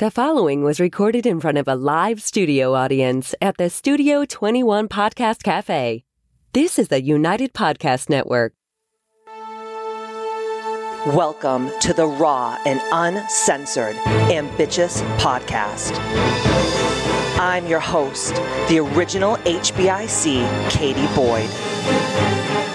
The following was recorded in front of a live studio audience at the Studio 21 Podcast Cafe. This is the United Podcast Network. Welcome to the raw and uncensored Ambitious Podcast. I'm your host, the original HBIC, Katie Boyd.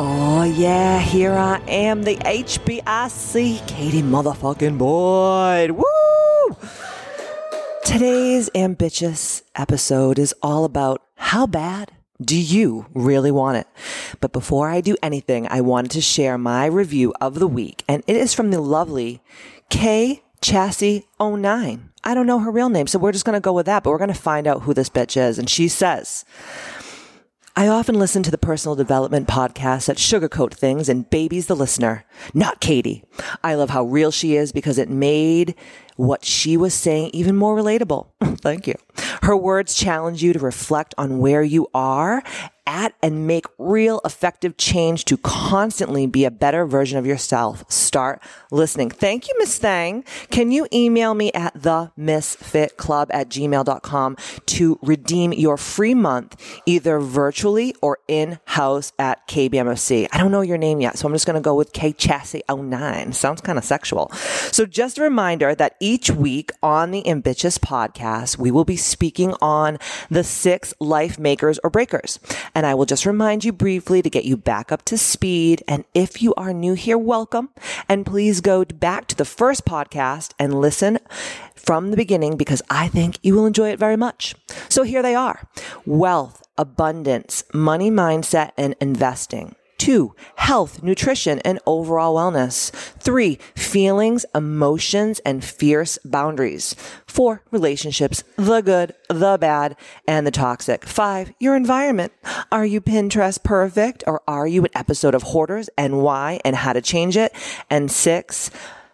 Oh, yeah, here I am, the HBIC Katie motherfucking Boyd. Woo! Today's ambitious episode is all about how bad do you really want it? But before I do anything, I wanted to share my review of the week, and it is from the lovely K Chassis 09. I don't know her real name, so we're just going to go with that, but we're going to find out who this bitch is. And she says, I often listen to the personal development podcasts that sugarcoat things and babies the listener, not Katie. I love how real she is because it made what she was saying even more relatable. Thank you. Her words challenge you to reflect on where you are at and make real effective change to constantly be a better version of yourself. Start listening. Thank you, Miss Thang. Can you email me at the misfitclub at gmail.com to redeem your free month, either virtually or in house at KBMFC? I don't know your name yet, so I'm just going to go with K Chassis 09. Sounds kind of sexual. So just a reminder that each week on the Ambitious podcast, we will be speaking on the six life makers or breakers. And I will just remind you briefly to get you back up to speed. And if you are new here, welcome. And please go back to the first podcast and listen from the beginning because I think you will enjoy it very much. So here they are. Wealth, abundance, money mindset, and investing. Two, health, nutrition, and overall wellness. Three, feelings, emotions, and fierce boundaries. Four, relationships, the good, the bad, and the toxic. Five, your environment. Are you Pinterest perfect or are you an episode of Hoarders and why and how to change it? And six,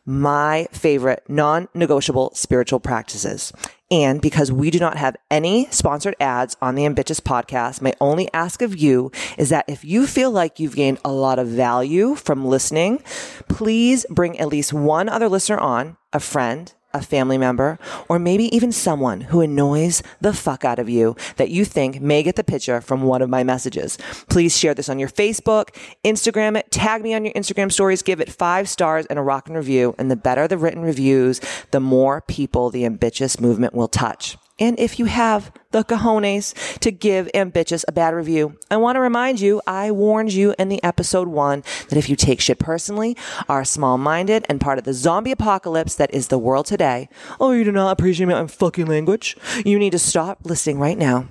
my favorite non-negotiable spiritual practices. And because we do not have any sponsored ads on the Ambitious podcast, my only ask of you is that if you feel like you've gained a lot of value from listening, please bring at least one other listener on, a friend, a family member, or maybe even someone who annoys the fuck out of you that you think may get the picture from one of my messages. Please share this on your Facebook, Instagram it, tag me on your Instagram stories, give it five stars and a rockin' review. And the better the written reviews, the more people the ambitious movement will touch. And if you have the cojones to give Ambitious a bad review, I want to remind you, I warned you in the episode one that if you take shit personally, are small minded, and part of the zombie apocalypse that is the world today, oh, you do not appreciate my fucking language, you need to stop listening right now.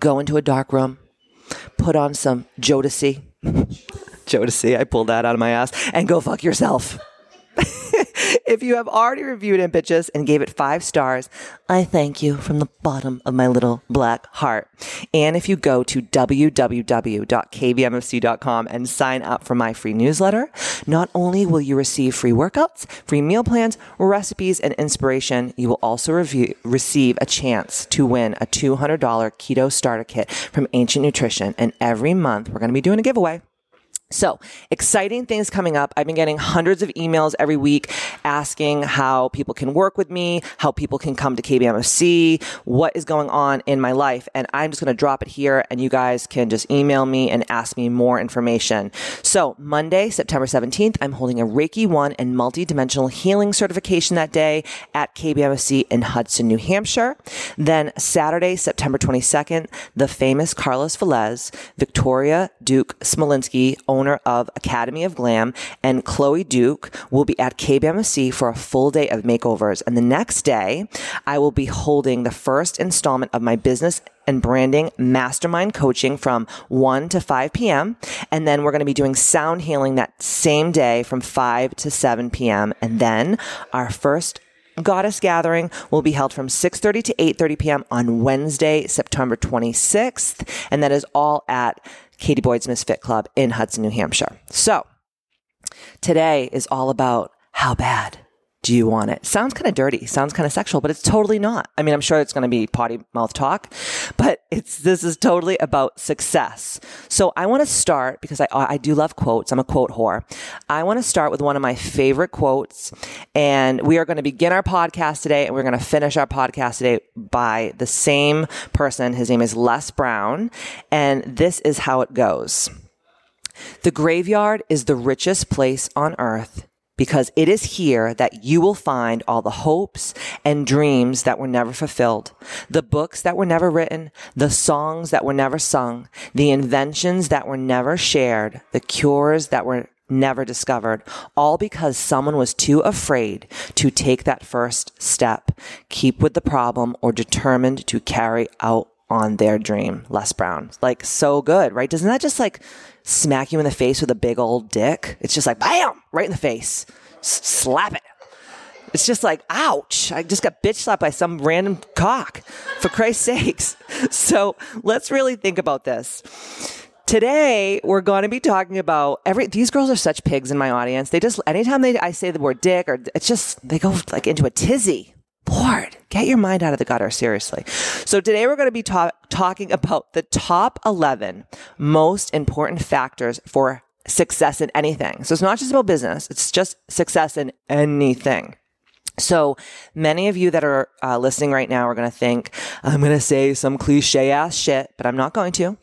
Go into a dark room, put on some Jodeci. Jodeci, I pulled that out of my ass, and go fuck yourself. if you have already reviewed Ambitious and gave it five stars, I thank you from the bottom of my little black heart. And if you go to www.kbmfc.com and sign up for my free newsletter, not only will you receive free workouts, free meal plans, recipes, and inspiration, you will also review, receive a chance to win a $200 keto starter kit from Ancient Nutrition. And every month, we're going to be doing a giveaway. So exciting things coming up. I've been getting hundreds of emails every week asking how people can work with me, how people can come to KBMFC, what is going on in my life. And I'm just going to drop it here and you guys can just email me and ask me more information. So Monday, September 17th, I'm holding a Reiki 1 and multidimensional healing certification that day at KBMFC in Hudson, New Hampshire. Then Saturday, September 22nd, the famous Carlos Velez, Victoria Duke Smolinski, owner of Academy of Glam, and Chloe Duke will be at KBMC for a full day of makeovers. And the next day, I will be holding the first installment of my business and branding mastermind coaching from 1 to 5 p.m. And then we're going to be doing sound healing that same day from 5 to 7 p.m. And then our first Goddess Gathering will be held from 6:30 to 8:30 p.m. on Wednesday, September 26th, and that is all at Katie Boyd's Misfit Club in Hudson, New Hampshire. So, today is all about how bad do you want it? Sounds kind of dirty, sounds kind of sexual, but it's totally not. I mean, I'm sure it's going to be potty mouth talk, but it's this is totally about success. So I want to start because I I do love quotes. I'm a quote whore. I want to start with one of my favorite quotes, and we are going to begin our podcast today, and we're going to finish our podcast today by the same person. His name is Les Brown, and this is how it goes. The graveyard is the richest place on earth because it is here that you will find all the hopes and dreams that were never fulfilled, the books that were never written, the songs that were never sung, the inventions that were never shared, the cures that were never discovered, all because someone was too afraid to take that first step, keep with the problem, or determined to carry out on their dream. Les Brown. Like, so good, right? Doesn't that just like smack you in the face with a big old dick? It's just like, bam, right in the face. S- slap it. It's just like, ouch. I just got bitch slapped by some random cock, for Christ's sakes. So let's really think about this. Today, we're going to be talking about every. These girls are such pigs in my audience. They just anytime they I say the word dick or it's just they go like into a tizzy. Lord, get your mind out of the gutter, seriously. So today we're going to be ta- talking about the top 11 most important factors for success in anything. So it's not just about business. It's just success in anything. So many of you that are uh, listening right now are going to think, I'm going to say some cliche ass shit, but I'm not going to.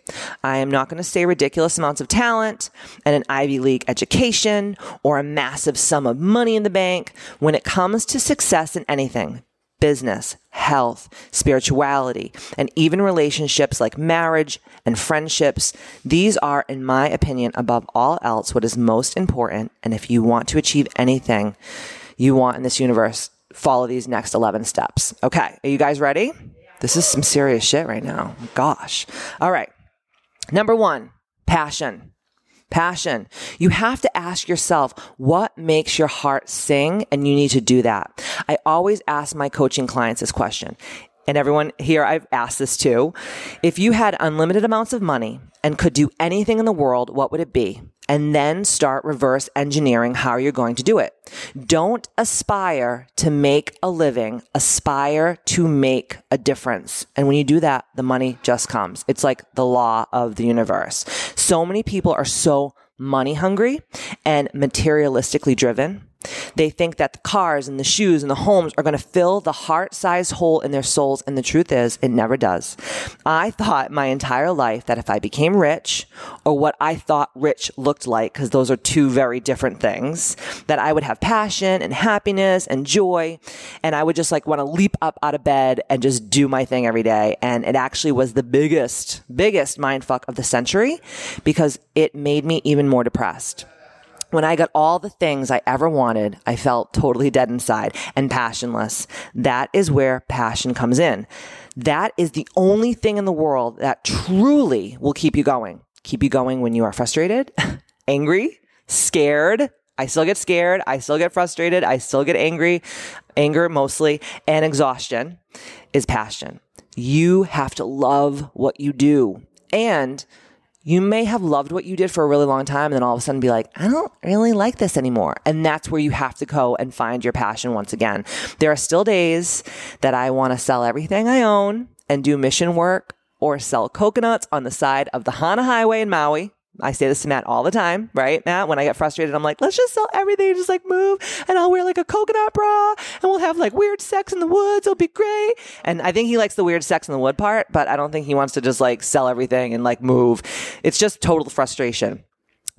I am not going to say ridiculous amounts of talent and an Ivy League education or a massive sum of money in the bank. When it comes to success in anything, business, health, spirituality, and even relationships like marriage and friendships. These are, in my opinion, above all else, what is most important. And if you want to achieve anything you want in this universe, follow these next 11 steps. Okay. Are you guys ready? This is some serious shit right now. Gosh. All right. Number one, passion. Passion. You have to ask yourself, what makes your heart sing? And you need to do that. I always ask my coaching clients this question. And everyone here, I've asked this too. If you had unlimited amounts of money and could do anything in the world, what would it be? And then start reverse engineering how you're going to do it. Don't aspire to make a living, aspire to make a difference. And when you do that, the money just comes. It's like the law of the universe. So many people are so money hungry and materialistically driven they think that the cars and the shoes and the homes are going to fill the heart sized hole in their souls. And the truth is, it never does. I thought my entire life that if I became rich or what I thought rich looked like, because those are two very different things, that I would have passion and happiness and joy. And I would just like want to leap up out of bed and just do my thing every day. And it actually was the biggest, biggest mind fuck of the century because it made me even more depressed when I got all the things I ever wanted, I felt totally dead inside and passionless. That is where passion comes in. That is the only thing in the world that truly will keep you going. Keep you going when you are frustrated, angry, scared. I still get scared. I still get frustrated. I still get angry, anger mostly, and exhaustion is passion. You have to love what you do. And you may have loved what you did for a really long time and then all of a sudden be like, I don't really like this anymore. And that's where you have to go and find your passion once again. There are still days that I want to sell everything I own and do mission work or sell coconuts on the side of the Hana Highway in Maui I say this to Matt all the time, right? Matt, when I get frustrated, I'm like, let's just sell everything, just like move, and I'll wear like a coconut bra, and we'll have like weird sex in the woods. It'll be great. And I think he likes the weird sex in the wood part, but I don't think he wants to just like sell everything and like move. It's just total frustration.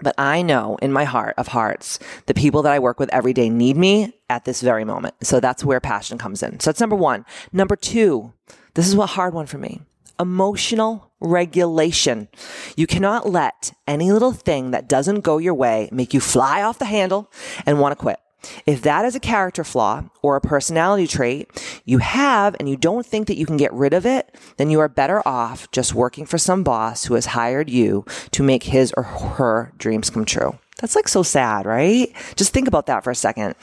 But I know in my heart of hearts, the people that I work with every day need me at this very moment. So that's where passion comes in. So that's number one. Number two, this is a hard one for me emotional regulation. You cannot let any little thing that doesn't go your way make you fly off the handle and want to quit. If that is a character flaw or a personality trait you have and you don't think that you can get rid of it, then you are better off just working for some boss who has hired you to make his or her dreams come true. That's like so sad, right? Just think about that for a second.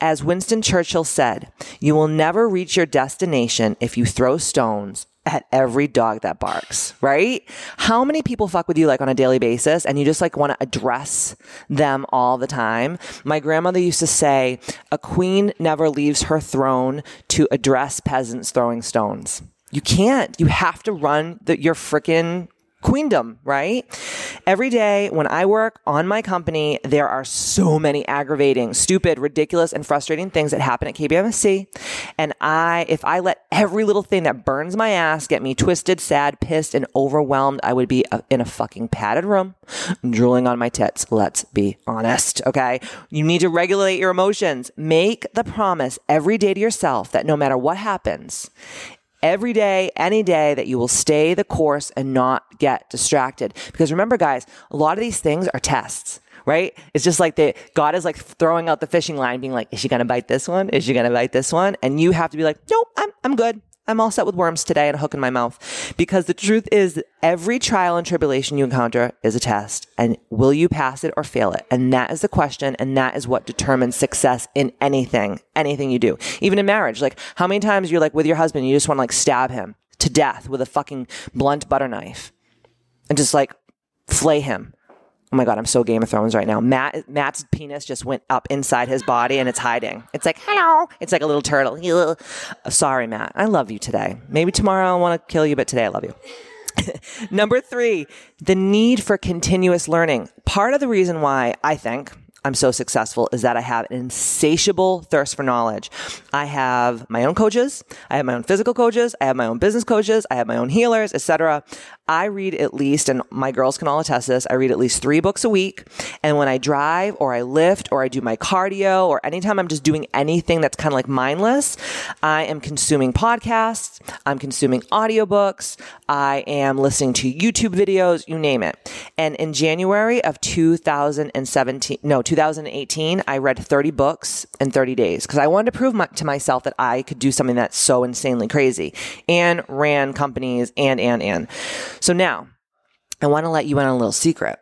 As Winston Churchill said, you will never reach your destination if you throw stones at every dog that barks, right? How many people fuck with you like on a daily basis and you just like want to address them all the time? My grandmother used to say, a queen never leaves her throne to address peasants throwing stones. You can't. You have to run the, your freaking queendom, right? Every day when I work on my company, there are so many aggravating, stupid, ridiculous, and frustrating things that happen at KBMFC. And I, if I let every little thing that burns my ass get me twisted, sad, pissed, and overwhelmed, I would be uh, in a fucking padded room, drooling on my tits. Let's be honest, okay? You need to regulate your emotions. Make the promise every day to yourself that no matter what happens, every day, any day that you will stay the course and not get distracted. Because remember, guys, a lot of these things are tests. Right? It's just like the God is like throwing out the fishing line, being like, "Is she gonna bite this one? Is she gonna bite this one?" And you have to be like, "Nope, I'm I'm good. I'm all set with worms today and a hook in my mouth. Because the truth is, every trial and tribulation you encounter is a test. And will you pass it or fail it? And that is the question. And that is what determines success in anything, anything you do. Even in marriage. Like, how many times you're like with your husband, you just want to like stab him to death with a fucking blunt butter knife and just like flay him Oh my god, I'm so Game of Thrones right now. Matt Matt's penis just went up inside his body and it's hiding. It's like, hello. It's like a little turtle. Sorry, Matt. I love you today. Maybe tomorrow I want to kill you, but today I love you. Number three, the need for continuous learning. Part of the reason why I think I'm so successful is that I have an insatiable thirst for knowledge. I have my own coaches, I have my own physical coaches, I have my own business coaches, I have my own healers, etc. I read at least, and my girls can all attest this, I read at least three books a week. And when I drive or I lift or I do my cardio or anytime I'm just doing anything that's kind of like mindless, I am consuming podcasts, I'm consuming audiobooks, I am listening to YouTube videos, you name it. And in January of 2017, no, 2018, I read 30 books in 30 days because I wanted to prove my, to myself that I could do something that's so insanely crazy and ran companies and, and, and. So now I want to let you in on a little secret.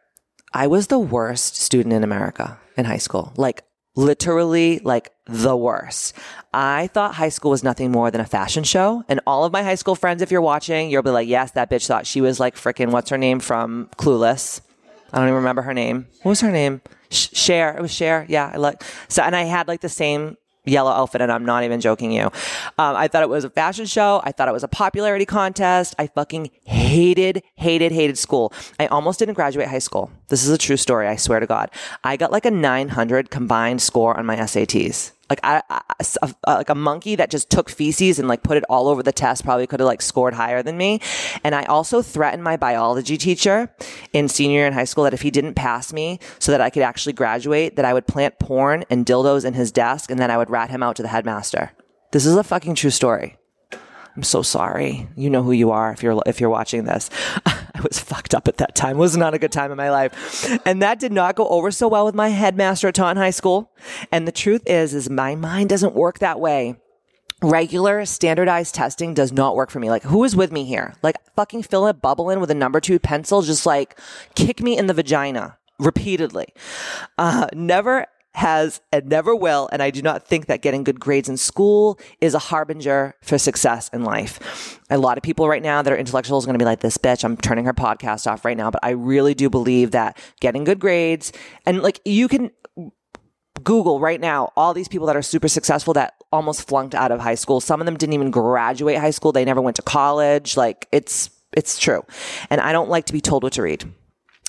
I was the worst student in America in high school. Like literally like the worst. I thought high school was nothing more than a fashion show. And all of my high school friends, if you're watching, you'll be like, yes, that bitch thought she was like freaking, what's her name from Clueless? I don't even remember her name. What was her name? Cher. It was Cher. Yeah. I like, so, and I had like the same yellow outfit, and I'm not even joking you. Um, I thought it was a fashion show. I thought it was a popularity contest. I fucking hated, hated, hated school. I almost didn't graduate high school. This is a true story. I swear to God. I got like a 900 combined score on my SATs like I, a, uh, like a monkey that just took feces and like put it all over the test probably could have like scored higher than me. And I also threatened my biology teacher in senior year in high school that if he didn't pass me so that I could actually graduate, that I would plant porn and dildos in his desk and then I would rat him out to the headmaster. This is a fucking true story. I'm so sorry. You know who you are if you're if you're watching this. I was fucked up at that time. It was not a good time in my life. And that did not go over so well with my headmaster at Taunton High School. And the truth is, is my mind doesn't work that way. Regular standardized testing does not work for me. Like, who is with me here? Like, fucking fill a bubble in with a number two pencil, just like kick me in the vagina repeatedly. Uh, never has and never will. And I do not think that getting good grades in school is a harbinger for success in life. A lot of people right now that are intellectuals are going to be like, this bitch, I'm turning her podcast off right now. But I really do believe that getting good grades and like you can Google right now all these people that are super successful that almost flunked out of high school. Some of them didn't even graduate high school. They never went to college. Like it's, it's true. And I don't like to be told what to read.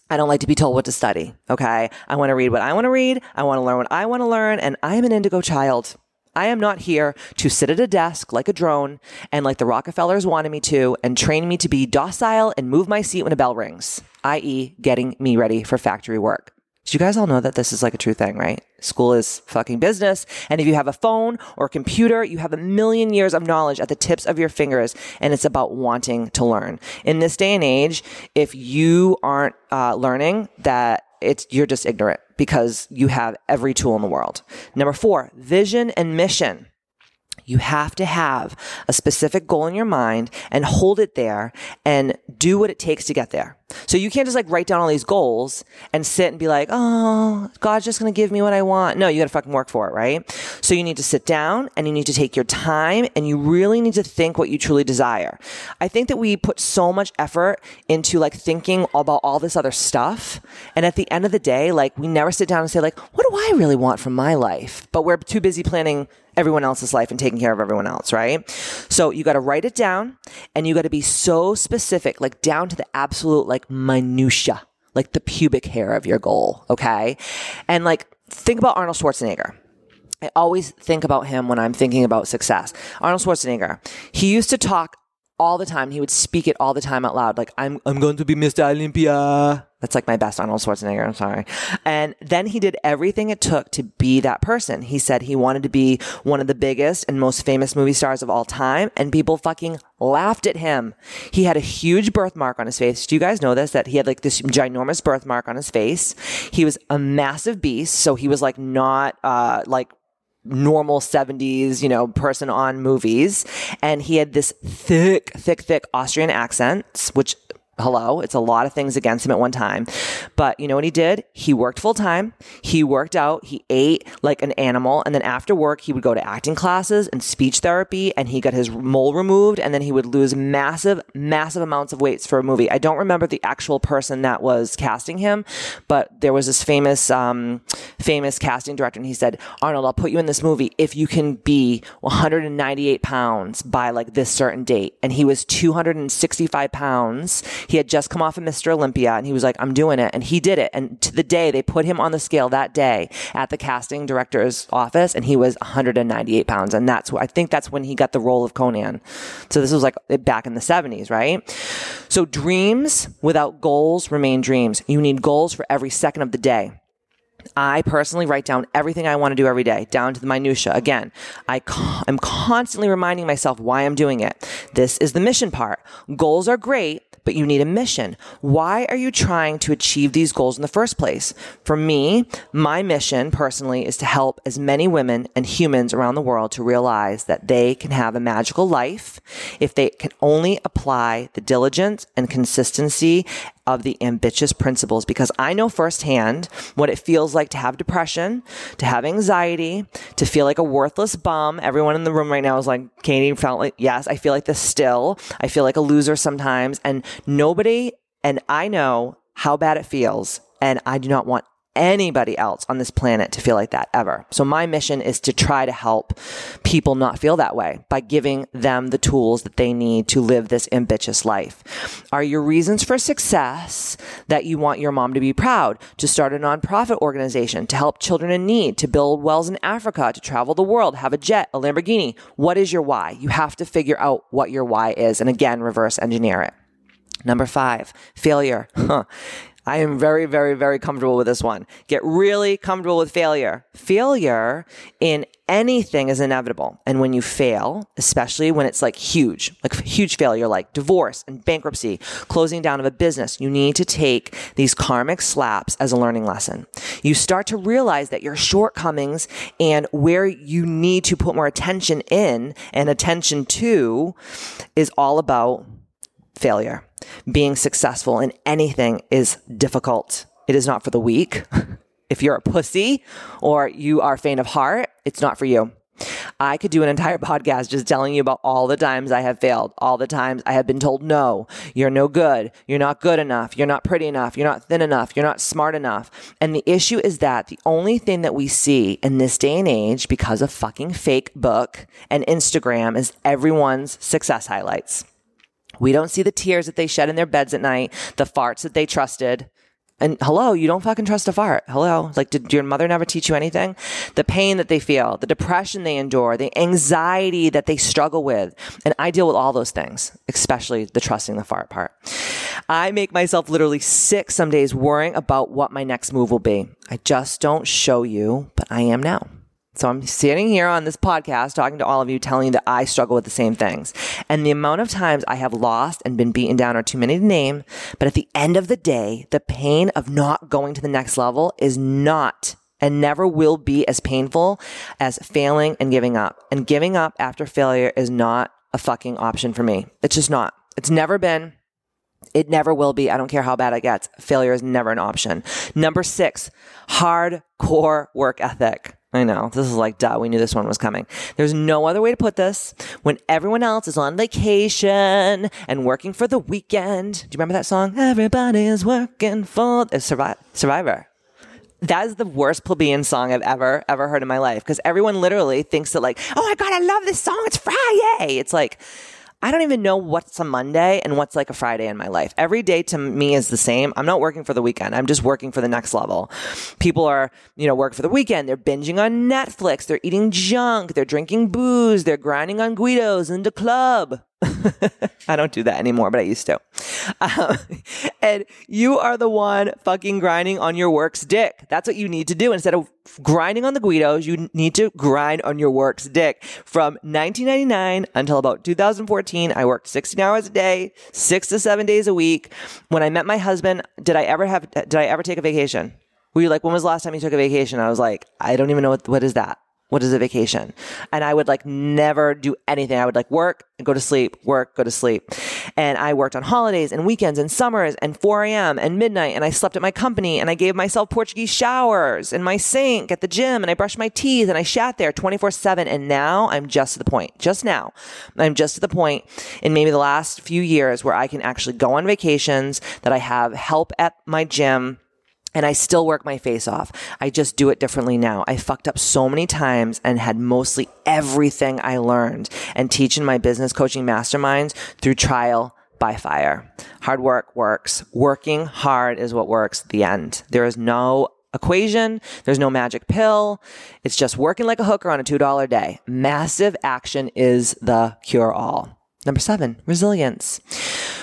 I don't like to be told what to study. Okay. I want to read what I want to read. I want to learn what I want to learn. And I am an indigo child. I am not here to sit at a desk like a drone and like the Rockefellers wanted me to and train me to be docile and move my seat when a bell rings, i.e., getting me ready for factory work. You guys all know that this is like a true thing, right? School is fucking business. And if you have a phone or a computer, you have a million years of knowledge at the tips of your fingers. And it's about wanting to learn. In this day and age, if you aren't uh, learning, that it's, you're just ignorant because you have every tool in the world. Number four, vision and mission. You have to have a specific goal in your mind and hold it there and do what it takes to get there. So you can't just like write down all these goals and sit and be like, oh, God's just going to give me what I want. No, you got to fucking work for it, right? So you need to sit down and you need to take your time and you really need to think what you truly desire. I think that we put so much effort into like thinking about all this other stuff. And at the end of the day, like we never sit down and say like, what do I really want from my life? But we're too busy planning everyone else's life and taking care of everyone else, right? So you got to write it down and you got to be so specific, like down to the absolute like minutia, like the pubic hair of your goal. Okay. And like think about Arnold Schwarzenegger. I always think about him when I'm thinking about success. Arnold Schwarzenegger, he used to talk all the time. He would speak it all the time out loud. Like, I'm, I'm going to be Mr. Olympia. That's like my best Arnold Schwarzenegger. I'm sorry. And then he did everything it took to be that person. He said he wanted to be one of the biggest and most famous movie stars of all time. And people fucking laughed at him. He had a huge birthmark on his face. Do you guys know this? That he had like this ginormous birthmark on his face. He was a massive beast. So he was like not, uh, like normal 70s, you know, person on movies. And he had this thick, thick, thick Austrian accent, which hello, it's a lot of things against him at one time. But you know what he did? He worked full time. He worked out. He ate like an animal. And then after work, he would go to acting classes and speech therapy and he got his mole removed. And then he would lose massive, massive amounts of weights for a movie. I don't remember the actual person that was casting him, but there was this famous, um, famous casting director. And he said, Arnold, I'll put you in this movie if you can be 198 pounds by like this certain date. And he was 265 pounds. He had just come off of Mr. Olympia and he was like, I'm doing it. And he did it. And to the day they put him on the scale that day at the casting director's office and he was 198 pounds. And that's, what I think that's when he got the role of Conan. So this was like back in the 70s, right? So dreams without goals remain dreams. You need goals for every second of the day. I personally write down everything I want to do every day, down to the minutia. Again, I am constantly reminding myself why I'm doing it. This is the mission part. Goals are great, but you need a mission. Why are you trying to achieve these goals in the first place? For me, my mission personally is to help as many women and humans around the world to realize that they can have a magical life if they can only apply the diligence and consistency of the ambitious principles because I know firsthand what it feels like to have depression, to have anxiety, to feel like a worthless bum. Everyone in the room right now is like, Katie felt like, yes, I feel like this still. I feel like a loser sometimes. And nobody, and I know how bad it feels. And I do not want anybody else on this planet to feel like that ever. So my mission is to try to help people not feel that way by giving them the tools that they need to live this ambitious life. Are your reasons for success that you want your mom to be proud, to start a nonprofit organization, to help children in need, to build wells in Africa, to travel the world, have a jet, a Lamborghini? What is your why? You have to figure out what your why is and again, reverse engineer it. Number five, failure. Huh. I am very, very, very comfortable with this one. Get really comfortable with failure. Failure in anything is inevitable. And when you fail, especially when it's like huge, like huge failure, like divorce and bankruptcy, closing down of a business, you need to take these karmic slaps as a learning lesson. You start to realize that your shortcomings and where you need to put more attention in and attention to is all about failure. Being successful in anything is difficult. It is not for the weak. if you're a pussy or you are faint of heart, it's not for you. I could do an entire podcast just telling you about all the times I have failed, all the times I have been told, no, you're no good. You're not good enough. You're not pretty enough. You're not thin enough. You're not smart enough. And the issue is that the only thing that we see in this day and age because of fucking fake book and Instagram is everyone's success highlights. We don't see the tears that they shed in their beds at night, the farts that they trusted. And hello, you don't fucking trust a fart. Hello. Like, did your mother never teach you anything? The pain that they feel, the depression they endure, the anxiety that they struggle with. And I deal with all those things, especially the trusting the fart part. I make myself literally sick some days worrying about what my next move will be. I just don't show you, but I am now. So I'm sitting here on this podcast talking to all of you, telling you that I struggle with the same things. And the amount of times I have lost and been beaten down are too many to name. But at the end of the day, the pain of not going to the next level is not and never will be as painful as failing and giving up. And giving up after failure is not a fucking option for me. It's just not. It's never been. It never will be. I don't care how bad it gets. Failure is never an option. Number six, hardcore work ethic. I know. This is like, duh, we knew this one was coming. There's no other way to put this. When everyone else is on vacation and working for the weekend. Do you remember that song? Everybody is working for the Survi- Survivor. That is the worst plebeian song I've ever, ever heard in my life. Because everyone literally thinks that like, oh my God, I love this song. It's Friday. It's like, I don't even know what's a Monday and what's like a Friday in my life. Every day to me is the same. I'm not working for the weekend. I'm just working for the next level. People are, you know, work for the weekend. They're binging on Netflix. They're eating junk. They're drinking booze. They're grinding on Guidos in the club. I don't do that anymore, but I used to. Um, and you are the one fucking grinding on your work's dick. That's what you need to do. Instead of grinding on the Guidos, you need to grind on your work's dick. From 1999 until about 2014, I worked 16 hours a day, six to seven days a week. When I met my husband, did I ever have, did I ever take a vacation? Were you like, when was the last time you took a vacation? I was like, I don't even know what, what is that? What is a vacation? And I would like never do anything. I would like work and go to sleep, work, go to sleep. And I worked on holidays and weekends and summers and 4 a.m. and midnight. And I slept at my company and I gave myself Portuguese showers in my sink at the gym and I brushed my teeth and I sat there 24 seven. And now I'm just to the point, just now, I'm just to the point in maybe the last few years where I can actually go on vacations, that I have help at my gym and I still work my face off. I just do it differently now. I fucked up so many times and had mostly everything I learned and teach in my business coaching masterminds through trial by fire. Hard work works. Working hard is what works. The end. There is no equation. There's no magic pill. It's just working like a hooker on a $2 day. Massive action is the cure all. Number seven, resilience.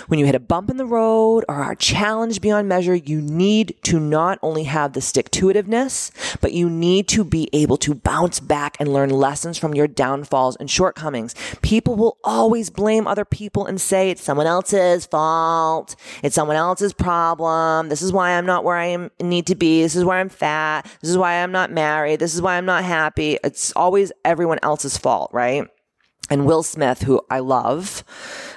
When you hit a bump in the road or are challenged beyond measure, you need to not only have the stick to itiveness, but you need to be able to bounce back and learn lessons from your downfalls and shortcomings. People will always blame other people and say it's someone else's fault. It's someone else's problem. This is why I'm not where I am, need to be. This is why I'm fat. This is why I'm not married. This is why I'm not happy. It's always everyone else's fault, right? And Will Smith, who I love,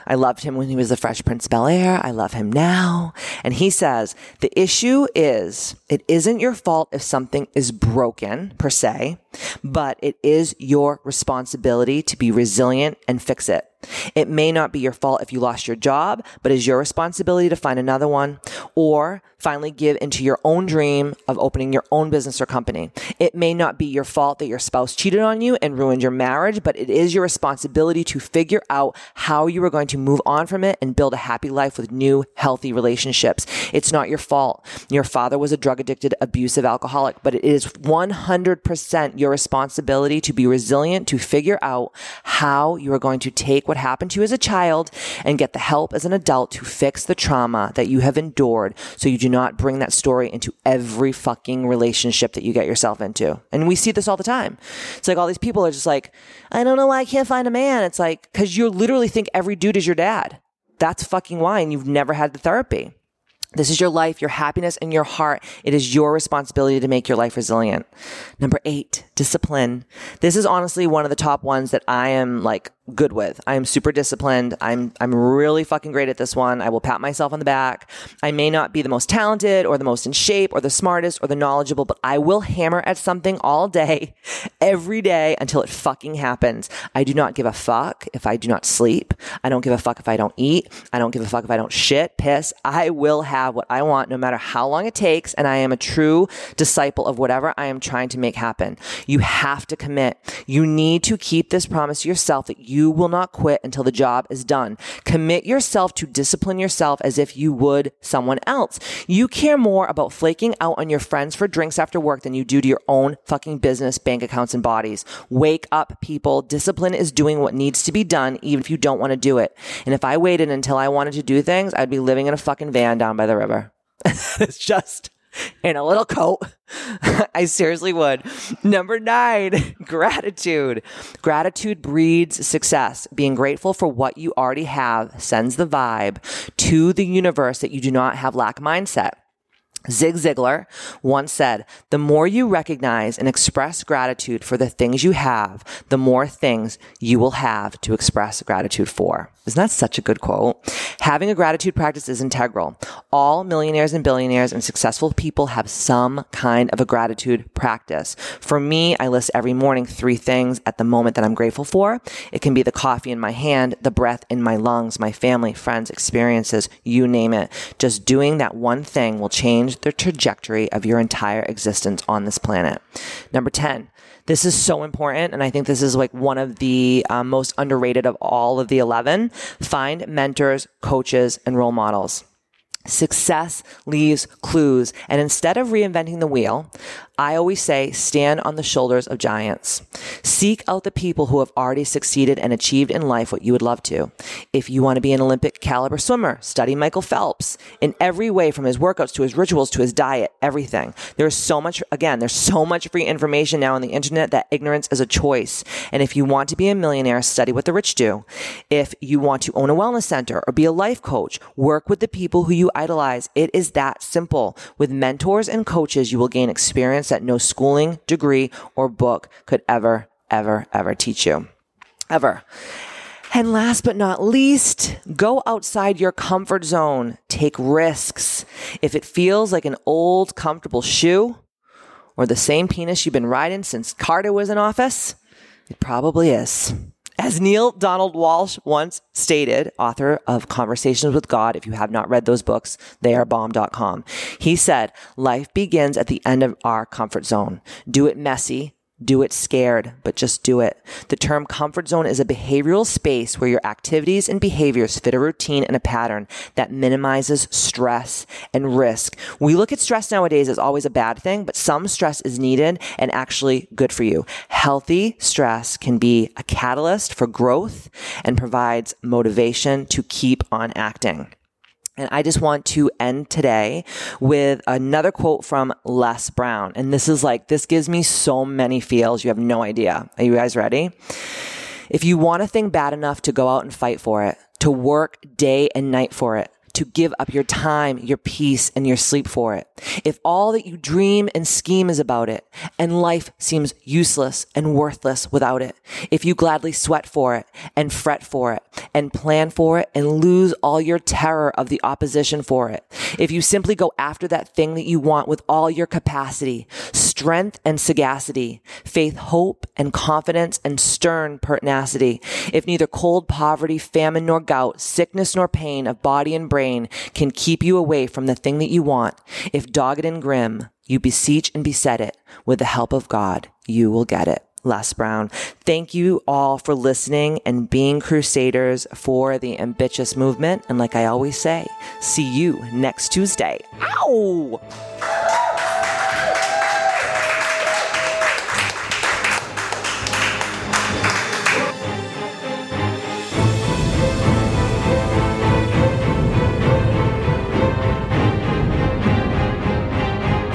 I loved him when he was the Fresh Prince Bel Air. I love him now. And he says, the issue is it isn't your fault if something is broken per se, but it is your responsibility to be resilient and fix it. It may not be your fault if you lost your job, but it's your responsibility to find another one or finally give into your own dream of opening your own business or company. It may not be your fault that your spouse cheated on you and ruined your marriage, but it is your responsibility to figure out how you are going to move on from it and build a happy life with new, healthy relationships. It's not your fault. Your father was a drug addicted, abusive alcoholic, but it is 100% your responsibility to be resilient, to figure out how you are going to take what happened to you as a child and get the help as an adult to fix the trauma that you have endured so you do not bring that story into every fucking relationship that you get yourself into. And we see this all the time. It's like all these people are just like, I don't know why I can't find a man. It's like, cause you literally think every dude is your dad. That's fucking why. And you've never had the therapy. This is your life, your happiness, and your heart. It is your responsibility to make your life resilient. Number eight, discipline. This is honestly one of the top ones that I am like good with. I am super disciplined. I'm I'm really fucking great at this one. I will pat myself on the back. I may not be the most talented or the most in shape or the smartest or the knowledgeable, but I will hammer at something all day, every day until it fucking happens. I do not give a fuck if I do not sleep. I don't give a fuck if I don't eat. I don't give a fuck if I don't shit, piss. I will have what I want no matter how long it takes and I am a true disciple of whatever I am trying to make happen. You have to commit. You need to keep this promise to yourself that you you will not quit until the job is done. Commit yourself to discipline yourself as if you would someone else. You care more about flaking out on your friends for drinks after work than you do to your own fucking business, bank accounts, and bodies. Wake up, people. Discipline is doing what needs to be done, even if you don't want to do it. And if I waited until I wanted to do things, I'd be living in a fucking van down by the river. it's just in a little coat. I seriously would. Number nine, gratitude. Gratitude breeds success. Being grateful for what you already have sends the vibe to the universe that you do not have lack mindset. Zig Ziglar once said, the more you recognize and express gratitude for the things you have, the more things you will have to express gratitude for. Isn't that such a good quote? Having a gratitude practice is integral. All millionaires and billionaires and successful people have some kind of a gratitude practice. For me, I list every morning three things at the moment that I'm grateful for. It can be the coffee in my hand, the breath in my lungs, my family, friends, experiences, you name it. Just doing that one thing will change the trajectory of your entire existence on this planet. Number 10, this is so important. And I think this is like one of the um, most underrated of all of the 11. Find mentors, coaches, and role models. Success leaves clues. And instead of reinventing the wheel, I always say stand on the shoulders of giants. Seek out the people who have already succeeded and achieved in life what you would love to. If you want to be an Olympic caliber swimmer, study Michael Phelps in every way from his workouts to his rituals to his diet, everything. There's so much, again, there's so much free information now on the internet that ignorance is a choice. And if you want to be a millionaire, study what the rich do. If you want to own a wellness center or be a life coach, work with the people who you idolize. It is that simple. With mentors and coaches, you will gain experience that no schooling, degree, or book could ever, ever, ever teach you. Ever. And last but not least, go outside your comfort zone. Take risks. If it feels like an old, comfortable shoe or the same penis you've been riding since Carter was in office, it probably is. As Neale Donald Walsch once stated, author of Conversations with God, if you have not read those books, they are bomb.com. He said, life begins at the end of our comfort zone. Do it messy, do it scared, but just do it. The term comfort zone is a behavioral space where your activities and behaviors fit a routine and a pattern that minimizes stress and risk. We look at stress nowadays as always a bad thing, but some stress is needed and actually good for you. Healthy stress can be a catalyst for growth and provides motivation to keep on acting. And I just want to end today with another quote from Les Brown. And this is like, this gives me so many feels. You have no idea. Are you guys ready? If you want a thing bad enough to go out and fight for it, to work day and night for it, to give up your time, your peace, and your sleep for it. If all that you dream and scheme is about it, and life seems useless and worthless without it, if you gladly sweat for it, and fret for it, and plan for it, and lose all your terror of the opposition for it, if you simply go after that thing that you want with all your capacity, strength and sagacity, faith, hope, and confidence, and stern pertinacity, if neither cold poverty, famine, nor gout, sickness, nor pain of body and brain, brain can keep you away from the thing that you want, if dogged and grim, you beseech and beset it, with the help of God, you will get it. Les Brown. Thank you all for listening and being crusaders for the ambitious movement. And like I always say, see you next Tuesday. Ow!